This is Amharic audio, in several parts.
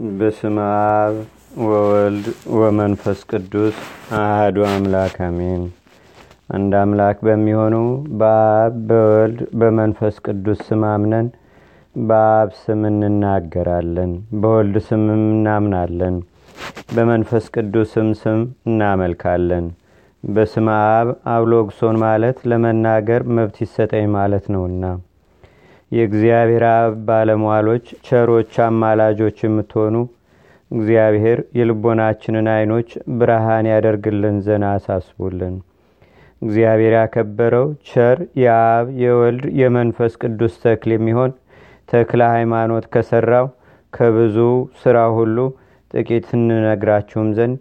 በስመ አብ ወወልድ ወመንፈስ ቅዱስ አህዱ አምላክ አሜን። አንድ አምላክ በሚሆኑ በአብ በወልድ በመንፈስ ቅዱስ ስም አምነን በአብ ስም እንናገራለን፣ በወልድ ስምም እናምናለን፣ በመንፈስ ቅዱስም ስም እናመልካለን። በስመ አብ አብሎግሶን ማለት ለመናገር መብት ይሰጠኝ ማለት ነውና የእግዚአብሔር አብ ባለሟሎች ቸሮች አማላጆች የምትሆኑ እግዚአብሔር የልቦናችንን አይኖች ብርሃን ያደርግልን ዘና አሳስቡልን። እግዚአብሔር ያከበረው ቸር የአብ የወልድ የመንፈስ ቅዱስ ተክል የሚሆን ተክለ ሃይማኖት ከሰራው ከብዙ ስራ ሁሉ ጥቂት እንነግራችሁም ዘንድ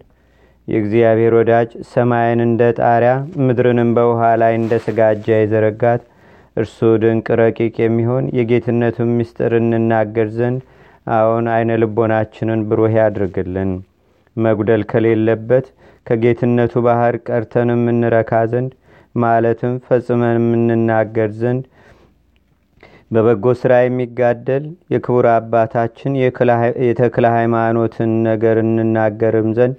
የእግዚአብሔር ወዳጅ ሰማይን እንደ ጣሪያ ምድርንም በውሃ ላይ እንደ ስጋጃ የዘረጋት እርሱ ድንቅ ረቂቅ የሚሆን የጌትነቱን ምስጢር እንናገር ዘንድ አሁን አይነ ልቦናችንን ብሩህ ያድርግልን። መጉደል ከሌለበት ከጌትነቱ ባህር ቀርተንም እንረካ ዘንድ ማለትም ፈጽመን የምንናገር ዘንድ በበጎ ሥራ የሚጋደል የክቡር አባታችን የተክለ ሃይማኖትን ነገር እንናገርም ዘንድ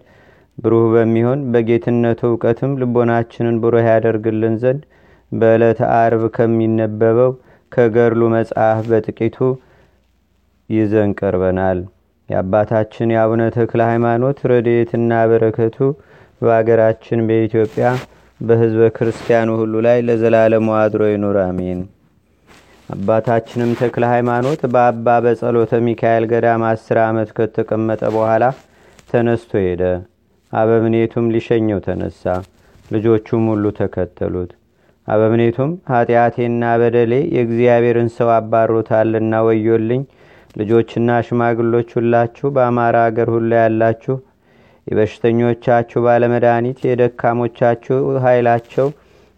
ብሩህ በሚሆን በጌትነቱ እውቀትም ልቦናችንን ብሩህ ያደርግልን ዘንድ በዕለተ አርብ ከሚነበበው ከገድሉ መጽሐፍ በጥቂቱ ይዘን ቀርበናል። የአባታችን የአቡነ ተክለ ሃይማኖት ረድኤትና በረከቱ በአገራችን በኢትዮጵያ በሕዝበ ክርስቲያኑ ሁሉ ላይ ለዘላለሙ አድሮ ይኑር፣ አሜን። አባታችንም ተክለ ሃይማኖት በአባ በጸሎተ ሚካኤል ገዳም አስር ዓመት ከተቀመጠ በኋላ ተነስቶ ሄደ። አበምኔቱም ሊሸኘው ተነሳ። ልጆቹም ሁሉ ተከተሉት። አበምኔቱም ኃጢአቴና በደሌ የእግዚአብሔርን ሰው አባሮታልና ወዮልኝ። ልጆችና ሽማግሎች ሁላችሁ በአማራ አገር ሁሉ ያላችሁ የበሽተኞቻችሁ ባለመድኃኒት የደካሞቻችሁ ኃይላቸው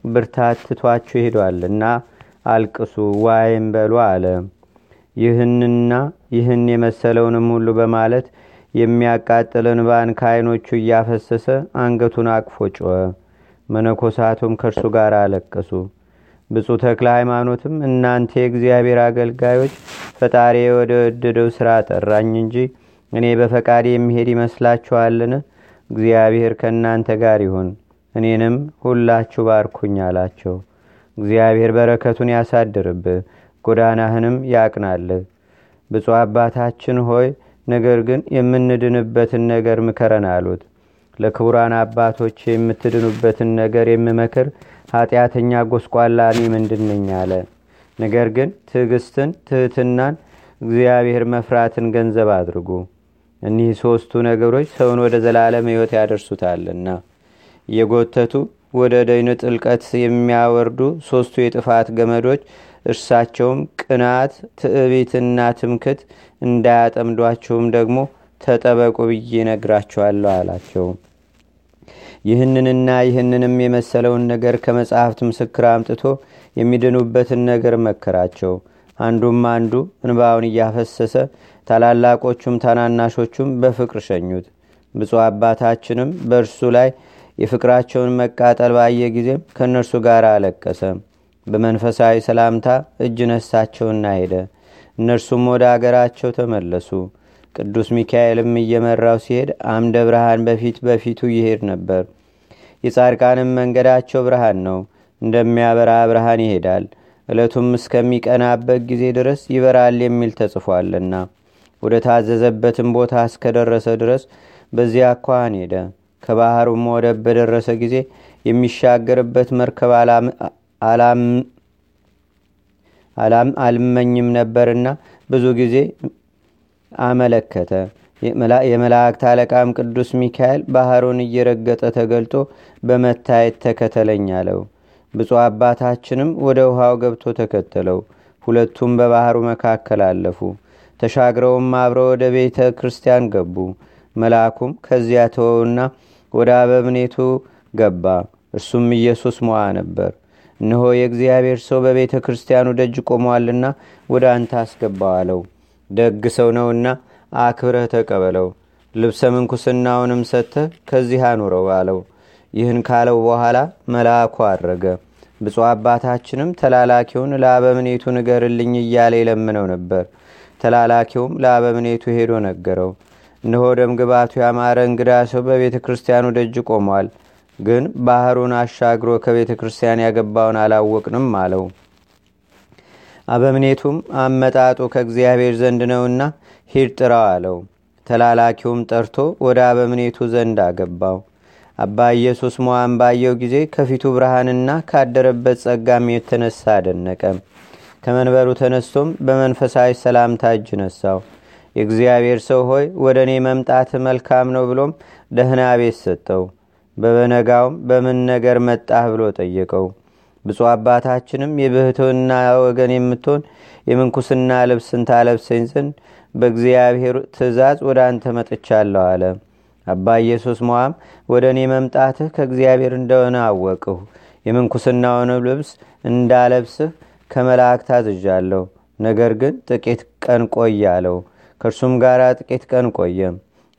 ብርታት ትቷችሁ ሄዷልና አልቅሱ ዋይም በሉ አለ። ይህንና ይህን የመሰለውንም ሁሉ በማለት የሚያቃጥልን ባን ከዓይኖቹ እያፈሰሰ አንገቱን አቅፎ ጮኸ። መነኮሳቱም ከእርሱ ጋር አለቀሱ። ብፁዕ ተክለ ሃይማኖትም እናንተ የእግዚአብሔር አገልጋዮች ፈጣሪ ወደ ወደደው ሥራ ጠራኝ እንጂ እኔ በፈቃድ የሚሄድ ይመስላችኋልን? እግዚአብሔር ከእናንተ ጋር ይሁን፣ እኔንም ሁላችሁ ባርኩኝ አላቸው። እግዚአብሔር በረከቱን ያሳድርብህ፣ ጎዳናህንም ያቅናልህ። ብፁዕ አባታችን ሆይ ነገር ግን የምንድንበትን ነገር ምከረን አሉት። ለክቡራን አባቶች የምትድኑበትን ነገር የምመክር ኃጢአተኛ ጎስቋላ እኔ አለ። ነገር ግን ትዕግስትን፣ ትህትናን፣ እግዚአብሔር መፍራትን ገንዘብ አድርጉ። እኒህ ሦስቱ ነገሮች ሰውን ወደ ዘላለም ሕይወት ያደርሱታልና እየጎተቱ ወደ ደይን ጥልቀት የሚያወርዱ ሦስቱ የጥፋት ገመዶች እርሳቸውም ቅናት፣ ትዕቢትና ትምክት እንዳያጠምዷቸውም ደግሞ ተጠበቁ ብዬ ነግራቸዋለሁ አላቸው። ይህንንና ይህንንም የመሰለውን ነገር ከመጽሐፍት ምስክር አምጥቶ የሚድኑበትን ነገር መከራቸው። አንዱም አንዱ እንባውን እያፈሰሰ ታላላቆቹም ታናናሾቹም በፍቅር ሸኙት። ብፁዕ አባታችንም በእርሱ ላይ የፍቅራቸውን መቃጠል ባየ ጊዜም ከእነርሱ ጋር አለቀሰ። በመንፈሳዊ ሰላምታ እጅ ነሳቸውና ሄደ። እነርሱም ወደ አገራቸው ተመለሱ። ቅዱስ ሚካኤልም እየመራው ሲሄድ አምደ ብርሃን በፊት በፊቱ ይሄድ ነበር። የጻድቃንም መንገዳቸው ብርሃን ነው፣ እንደሚያበራ ብርሃን ይሄዳል። ዕለቱም እስከሚቀናበት ጊዜ ድረስ ይበራል የሚል ተጽፏልና ወደ ታዘዘበትም ቦታ እስከደረሰ ድረስ በዚያ አኳኋን ሄደ። ከባህሩም ወደብ በደረሰ ጊዜ የሚሻገርበት መርከብ አልመኝም ነበርና ብዙ ጊዜ አመለከተ። የመላእክት አለቃም ቅዱስ ሚካኤል ባህሩን እየረገጠ ተገልጦ በመታየት ተከተለኝ አለው። ብፁዕ አባታችንም ወደ ውሃው ገብቶ ተከተለው። ሁለቱም በባህሩ መካከል አለፉ። ተሻግረውም አብረው ወደ ቤተ ክርስቲያን ገቡ። መልአኩም ከዚያ ተወውና ወደ አበምኔቱ ገባ። እርሱም ኢየሱስ ሞዓ ነበር። እነሆ የእግዚአብሔር ሰው በቤተ ክርስቲያኑ ደጅ ቆሟልና ወደ አንተ አስገባው አለው። ደግ ሰው ነውና አክብረህ ተቀበለው፣ ልብሰ ምንኩስናውንም ሰጥተህ ከዚህ አኑረው አለው። ይህን ካለው በኋላ መልአኩ አድረገ። ብፁዕ አባታችንም ተላላኪውን ለአበምኔቱ ንገርልኝ እያለ ይለምነው ነበር። ተላላኪውም ለአበምኔቱ ሄዶ ነገረው። እነሆ ደም ግባቱ ያማረ እንግዳ ሰው በቤተ ክርስቲያኑ ደጅ ቆሟል። ግን ባህሩን አሻግሮ ከቤተ ክርስቲያን ያገባውን አላወቅንም አለው። አበምኔቱም አመጣጡ ከእግዚአብሔር ዘንድ ነውና ሂድ ጥራው አለው። ተላላኪውም ጠርቶ ወደ አበምኔቱ ዘንድ አገባው። አባ ኢየሱስ ሞዓን ባየው ጊዜ ከፊቱ ብርሃንና ካደረበት ጸጋም የተነሳ አደነቀ። ከመንበሩ ተነስቶም በመንፈሳዊ ሰላምታ እጅ ነሳው። የእግዚአብሔር ሰው ሆይ ወደ እኔ መምጣት መልካም ነው ብሎም ደህና ቤት ሰጠው። በበነጋውም በምን ነገር መጣህ ብሎ ጠየቀው። ብፁዕ አባታችንም የብህትውና ወገን የምትሆን የምንኩስና ልብስን ታለብሰኝ ዘንድ በእግዚአብሔር ትእዛዝ ወደ አንተ መጥቻለሁ አለ። አባ ኢየሱስ ሞዓም ወደ እኔ መምጣትህ ከእግዚአብሔር እንደሆነ አወቅሁ። የምንኩስናውን ልብስ እንዳለብስህ ከመላእክት አዝዣለሁ። ነገር ግን ጥቂት ቀን ቆይ አለው። ከእርሱም ጋር ጥቂት ቀን ቆየ።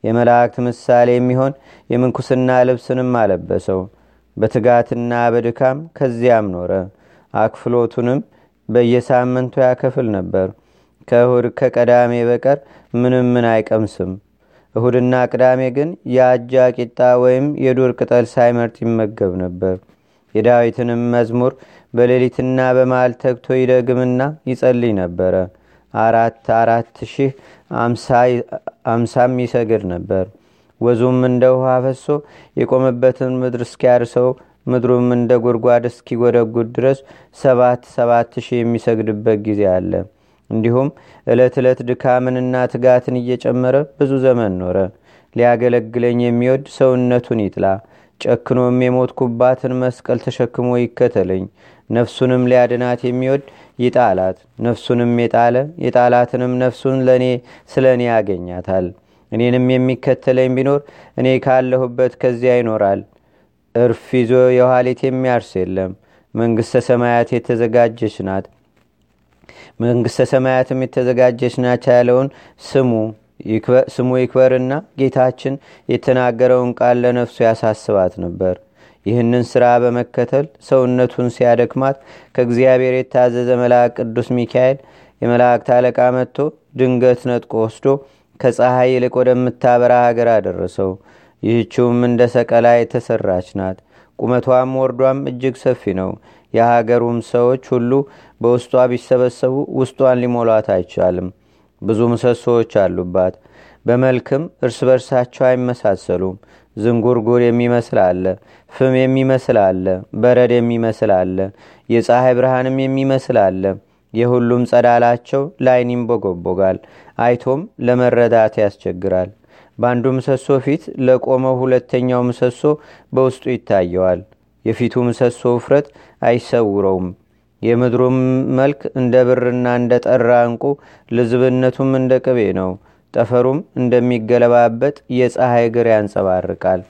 የመላእክት ምሳሌ የሚሆን የምንኩስና ልብስንም አለበሰው። በትጋትና በድካም ከዚያም ኖረ። አክፍሎቱንም በየሳምንቱ ያከፍል ነበር። ከእሁድ ከቀዳሜ በቀር ምንም ምን አይቀምስም። እሁድና ቅዳሜ ግን የአጃ ቂጣ ወይም የዱር ቅጠል ሳይመርጥ ይመገብ ነበር። የዳዊትንም መዝሙር በሌሊትና በመዓል ተግቶ ይደግምና ይጸልይ ነበረ። አራት አራት ሺህ አምሳም ይሰግድ ነበር። ወዙም እንደ ውሃ ፈሶ የቆመበትን ምድር እስኪያርሰው ምድሩም እንደ ጉድጓድ እስኪጎደጉድ ድረስ ሰባት ሰባት ሺህ የሚሰግድበት ጊዜ አለ። እንዲሁም ዕለት ዕለት ድካምንና ትጋትን እየጨመረ ብዙ ዘመን ኖረ። ሊያገለግለኝ የሚወድ ሰውነቱን ይጥላ፣ ጨክኖም የሞትኩባትን መስቀል ተሸክሞ ይከተለኝ። ነፍሱንም ሊያድናት የሚወድ ይጣላት፣ ነፍሱንም የጣለ የጣላትንም ነፍሱን ለእኔ ስለ እኔ ያገኛታል። እኔንም የሚከተለኝ ቢኖር እኔ ካለሁበት ከዚያ ይኖራል። እርፍ ይዞ የኋሊት የሚያርስ የለም። መንግሥተ ሰማያት የተዘጋጀች ናት መንግሥተ ሰማያትም የተዘጋጀች ናች ያለውን ስሙ ስሙ ይክበርና ጌታችን የተናገረውን ቃል ለነፍሱ ያሳስባት ነበር። ይህንን ሥራ በመከተል ሰውነቱን ሲያደክማት ከእግዚአብሔር የታዘዘ መልአክ ቅዱስ ሚካኤል የመላእክት አለቃ መጥቶ ድንገት ነጥቆ ወስዶ ከፀሐይ ይልቅ ወደምታበራ ሀገር አደረሰው። ይህችውም እንደ ሰቀላ የተሰራች ናት። ቁመቷም ወርዷም እጅግ ሰፊ ነው። የሀገሩም ሰዎች ሁሉ በውስጧ ቢሰበሰቡ ውስጧን ሊሞሏት አይቻልም። ብዙ ምሰሶዎች አሉባት። በመልክም እርስ በርሳቸው አይመሳሰሉም። ዝንጉርጉር የሚመስል አለ፣ ፍም የሚመስል አለ፣ በረድ የሚመስል አለ፣ የፀሐይ ብርሃንም የሚመስል አለ። የሁሉም ጸዳላቸው ላይን ይንቦጎቦጋል፣ አይቶም ለመረዳት ያስቸግራል። በአንዱ ምሰሶ ፊት ለቆመው ሁለተኛው ምሰሶ በውስጡ ይታየዋል። የፊቱ ምሰሶ ውፍረት አይሰውረውም። የምድሩም መልክ እንደ ብርና እንደ ጠራ እንቁ፣ ልዝብነቱም እንደ ቅቤ ነው። ጠፈሩም እንደሚገለባበጥ የፀሐይ እግር ያንጸባርቃል።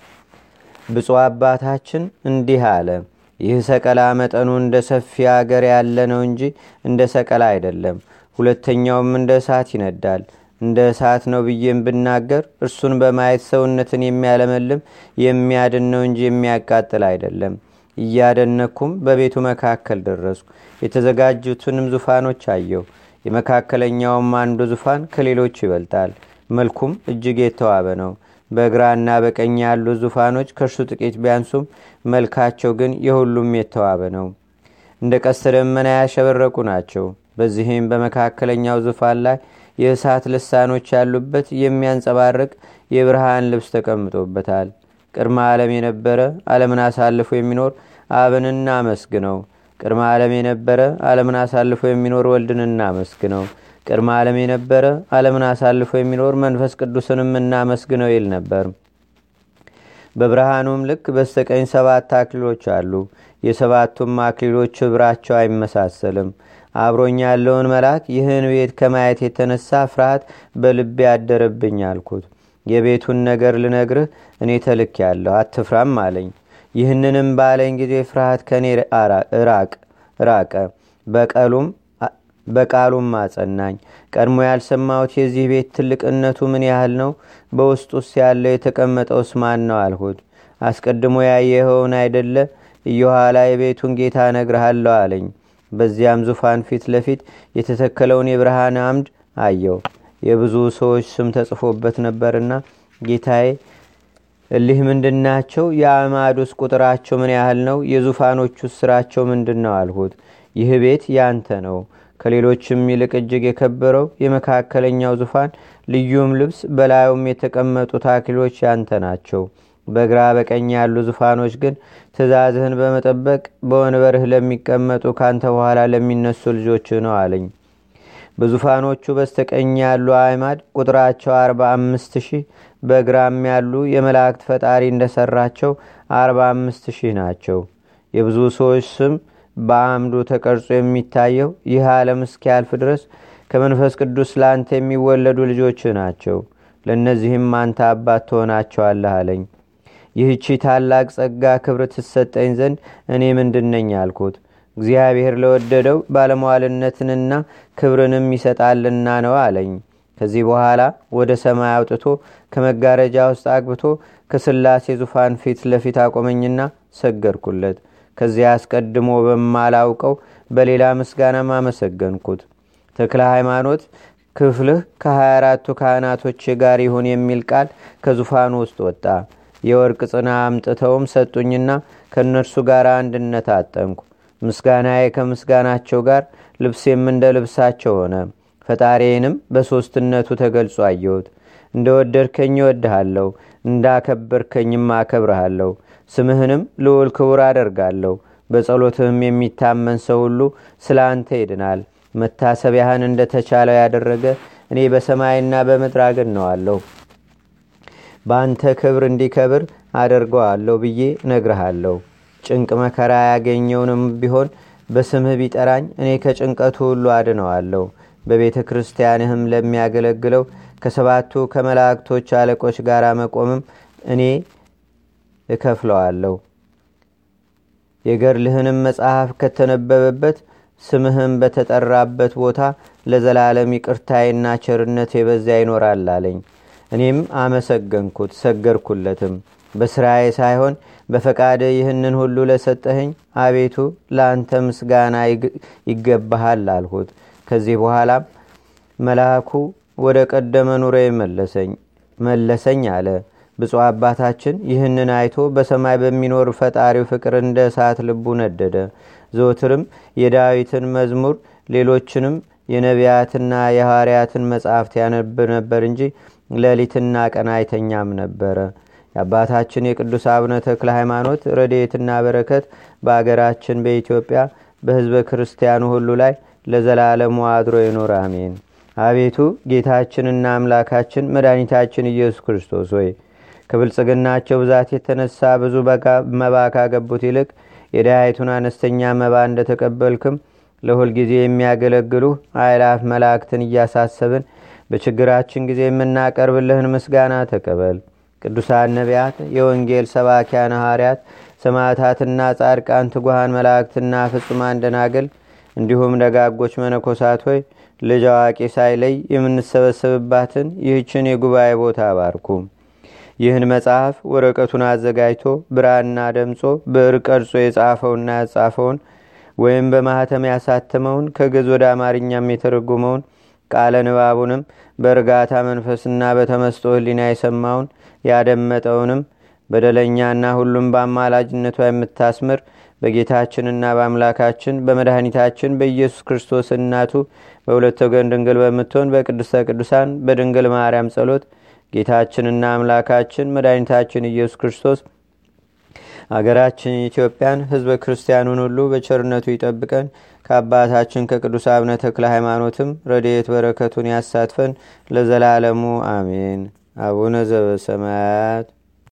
ብፁዕ አባታችን እንዲህ አለ። ይህ ሰቀላ መጠኑ እንደ ሰፊ አገር ያለ ነው እንጂ እንደ ሰቀላ አይደለም። ሁለተኛውም እንደ እሳት ይነዳል። እንደ እሳት ነው ብዬም ብናገር እርሱን በማየት ሰውነትን የሚያለመልም የሚያድን ነው እንጂ የሚያቃጥል አይደለም። እያደነኩም በቤቱ መካከል ደረስኩ። የተዘጋጁትንም ዙፋኖች አየሁ። የመካከለኛውም አንዱ ዙፋን ከሌሎች ይበልጣል። መልኩም እጅግ የተዋበ ነው። በግራና በቀኝ ያሉ ዙፋኖች ከእርሱ ጥቂት ቢያንሱም መልካቸው ግን የሁሉም የተዋበ ነው። እንደ ቀስተ ደመና ያሸበረቁ ናቸው። በዚህም በመካከለኛው ዙፋን ላይ የእሳት ልሳኖች ያሉበት የሚያንጸባርቅ የብርሃን ልብስ ተቀምጦበታል። ቅድመ ዓለም የነበረ ዓለምን አሳልፎ የሚኖር አብን እናመስግነው። ቅድመ ዓለም የነበረ ዓለምን አሳልፎ የሚኖር ወልድን እናመስግነው። ቅድመ ዓለም የነበረ ዓለምን አሳልፎ የሚኖር መንፈስ ቅዱስንም እናመስግነው ይል ነበር። በብርሃኑም ልክ በስተቀኝ ሰባት አክሊሎች አሉ። የሰባቱም አክሊሎች ኅብራቸው አይመሳሰልም። አብሮኝ ያለውን መልአክ ይህን ቤት ከማየት የተነሳ ፍርሃት በልቤ ያደረብኝ አልኩት። የቤቱን ነገር ልነግርህ እኔ ተልክ ያለሁ አትፍራም አለኝ። ይህንንም ባለኝ ጊዜ ፍርሃት ከኔ ራቀ። በቃሉም አጸናኝ። ቀድሞ ያልሰማሁት የዚህ ቤት ትልቅነቱ ምን ያህል ነው? በውስጡስ ያለው የተቀመጠውስ ማን ነው አልሁት። አስቀድሞ ያየኸውን አይደለ? እየኋላ የቤቱን ጌታ እነግርሃለሁ አለኝ። በዚያም ዙፋን ፊት ለፊት የተተከለውን የብርሃን አምድ አየው። የብዙ ሰዎች ስም ተጽፎበት ነበርና ጌታዬ እሊህ ምንድናቸው? የአዕማዱስ ቁጥራቸው ምን ያህል ነው? የዙፋኖቹስ ስራቸው ምንድን ነው አልሁት። ይህ ቤት ያንተ ነው። ከሌሎችም ይልቅ እጅግ የከበረው የመካከለኛው ዙፋን ልዩም ልብስ በላዩም የተቀመጡት አክሊሎች ያንተ ናቸው። በግራ በቀኝ ያሉ ዙፋኖች ግን ትእዛዝህን በመጠበቅ በወንበርህ ለሚቀመጡ ካንተ በኋላ ለሚነሱ ልጆች ነው አለኝ። በዙፋኖቹ በስተቀኝ ያሉ አዕማድ ቁጥራቸው አርባ አምስት ሺህ በግራም ያሉ የመላእክት ፈጣሪ እንደሰራቸው አርባ አምስት ሺህ ናቸው። የብዙ ሰዎች ስም በአምዱ ተቀርጾ የሚታየው ይህ ዓለም እስኪያልፍ ድረስ ከመንፈስ ቅዱስ ለአንተ የሚወለዱ ልጆች ናቸው። ለእነዚህም አንተ አባት ትሆናቸዋለህ አለኝ። ይህቺ ታላቅ ጸጋ ክብር ትሰጠኝ ዘንድ እኔ ምንድነኝ አልኩት። እግዚአብሔር ለወደደው ባለሟልነትንና ክብርንም ይሰጣልና ነው አለኝ። ከዚህ በኋላ ወደ ሰማይ አውጥቶ ከመጋረጃ ውስጥ አግብቶ ከስላሴ ዙፋን ፊት ለፊት አቆመኝና ሰገድኩለት። ከዚያ አስቀድሞ በማላውቀው በሌላ ምስጋናም አመሰገንኩት። ተክለ ሃይማኖት ክፍልህ ከ24ቱ ካህናቶች ጋር ይሁን የሚል ቃል ከዙፋኑ ውስጥ ወጣ። የወርቅ ጽና አምጥተውም ሰጡኝና ከእነርሱ ጋር አንድነት አጠንኩ። ምስጋናዬ ከምስጋናቸው ጋር ልብሴም እንደ ልብሳቸው ሆነ። ፈጣሪዬንም በሦስትነቱ ተገልጾ አየሁት። እንደ ወደድከኝ እወድሃለሁ፣ እንዳከበርከኝም አከብርሃለሁ። ስምህንም ልዑል ክቡር አደርጋለሁ። በጸሎትህም የሚታመን ሰው ሁሉ ስለ አንተ ይድናል። መታሰቢያህን እንደተቻለው ያደረገ እኔ በሰማይና በምድር አገነዋለሁ። በአንተ ክብር እንዲከብር አደርገዋለሁ ብዬ ነግርሃለሁ። ጭንቅ መከራ ያገኘውንም ቢሆን በስምህ ቢጠራኝ እኔ ከጭንቀቱ ሁሉ አድነዋለሁ። በቤተ ክርስቲያንህም ለሚያገለግለው ከሰባቱ ከመላእክቶች አለቆች ጋር መቆምም እኔ እከፍለዋለሁ። የገድልህንም መጽሐፍ ከተነበበበት ስምህም በተጠራበት ቦታ ለዘላለም ይቅርታዬና ቸርነት የበዚያ ይኖራል አለኝ። እኔም አመሰገንኩት፣ ሰገርኩለትም። በስራዬ ሳይሆን በፈቃደ ይህንን ሁሉ ለሰጠኸኝ አቤቱ ለአንተ ምስጋና ይገባሃል አልሁት። ከዚህ በኋላም መልአኩ ወደ ቀደመ ኑሮ መለሰኝ አለ። ብፁዕ አባታችን ይህንን አይቶ በሰማይ በሚኖር ፈጣሪው ፍቅር እንደ እሳት ልቡ ነደደ። ዘወትርም የዳዊትን መዝሙር ሌሎችንም የነቢያትና የሐዋርያትን መጻሕፍት ያነብ ነበር እንጂ ሌሊትና ቀን አይተኛም ነበረ። የአባታችን የቅዱስ አቡነ ተክለ ሃይማኖት ረድኤትና በረከት በአገራችን በኢትዮጵያ በሕዝበ ክርስቲያኑ ሁሉ ላይ ለዘላለሙ አድሮ ይኑር፣ አሜን። አቤቱ ጌታችንና አምላካችን መድኃኒታችን ኢየሱስ ክርስቶስ ሆይ ከብልጽግናቸው ብዛት የተነሳ ብዙ መባ ካገቡት ይልቅ የድሃይቱን አነስተኛ መባ እንደተቀበልክም ለሁል ጊዜ የሚያገለግሉ አእላፍ መላእክትን እያሳሰብን በችግራችን ጊዜ የምናቀርብልህን ምስጋና ተቀበል። ቅዱሳን ነቢያት፣ የወንጌል ሰባኪያን ሐዋርያት፣ ሰማዕታትና ጻድቃን፣ ትጉሃን መላእክትና ፍጹማን ደናግል እንዲሁም ደጋጎች መነኮሳት ሆይ ልጅ አዋቂ ሳይለይ የምንሰበሰብባትን ይህችን የጉባኤ ቦታ አባርኩ። ይህን መጽሐፍ ወረቀቱን አዘጋጅቶ ብራና ደምጾ ብዕር ቀርጾ የጻፈውና ያጻፈውን ወይም በማህተም ያሳተመውን ከግዕዝ ወደ አማርኛም የተረጎመውን ቃለ ንባቡንም በእርጋታ መንፈስና በተመስጦ ህሊና የሰማውን ያደመጠውንም በደለኛና ሁሉም በአማላጅነቷ የምታስምር በጌታችንና በአምላካችን በመድኃኒታችን በኢየሱስ ክርስቶስ እናቱ በሁለት ወገን ድንግል በምትሆን በቅድስተ ቅዱሳን በድንግል ማርያም ጸሎት ጌታችንና አምላካችን መድኃኒታችን ኢየሱስ ክርስቶስ አገራችን ኢትዮጵያን ህዝበ ክርስቲያኑን ሁሉ በቸርነቱ ይጠብቀን። ከአባታችን ከቅዱስ አቡነ ተክለ ሃይማኖትም ረድኤት በረከቱን ያሳትፈን ለዘላለሙ አሜን። አቡነ ዘበሰማያት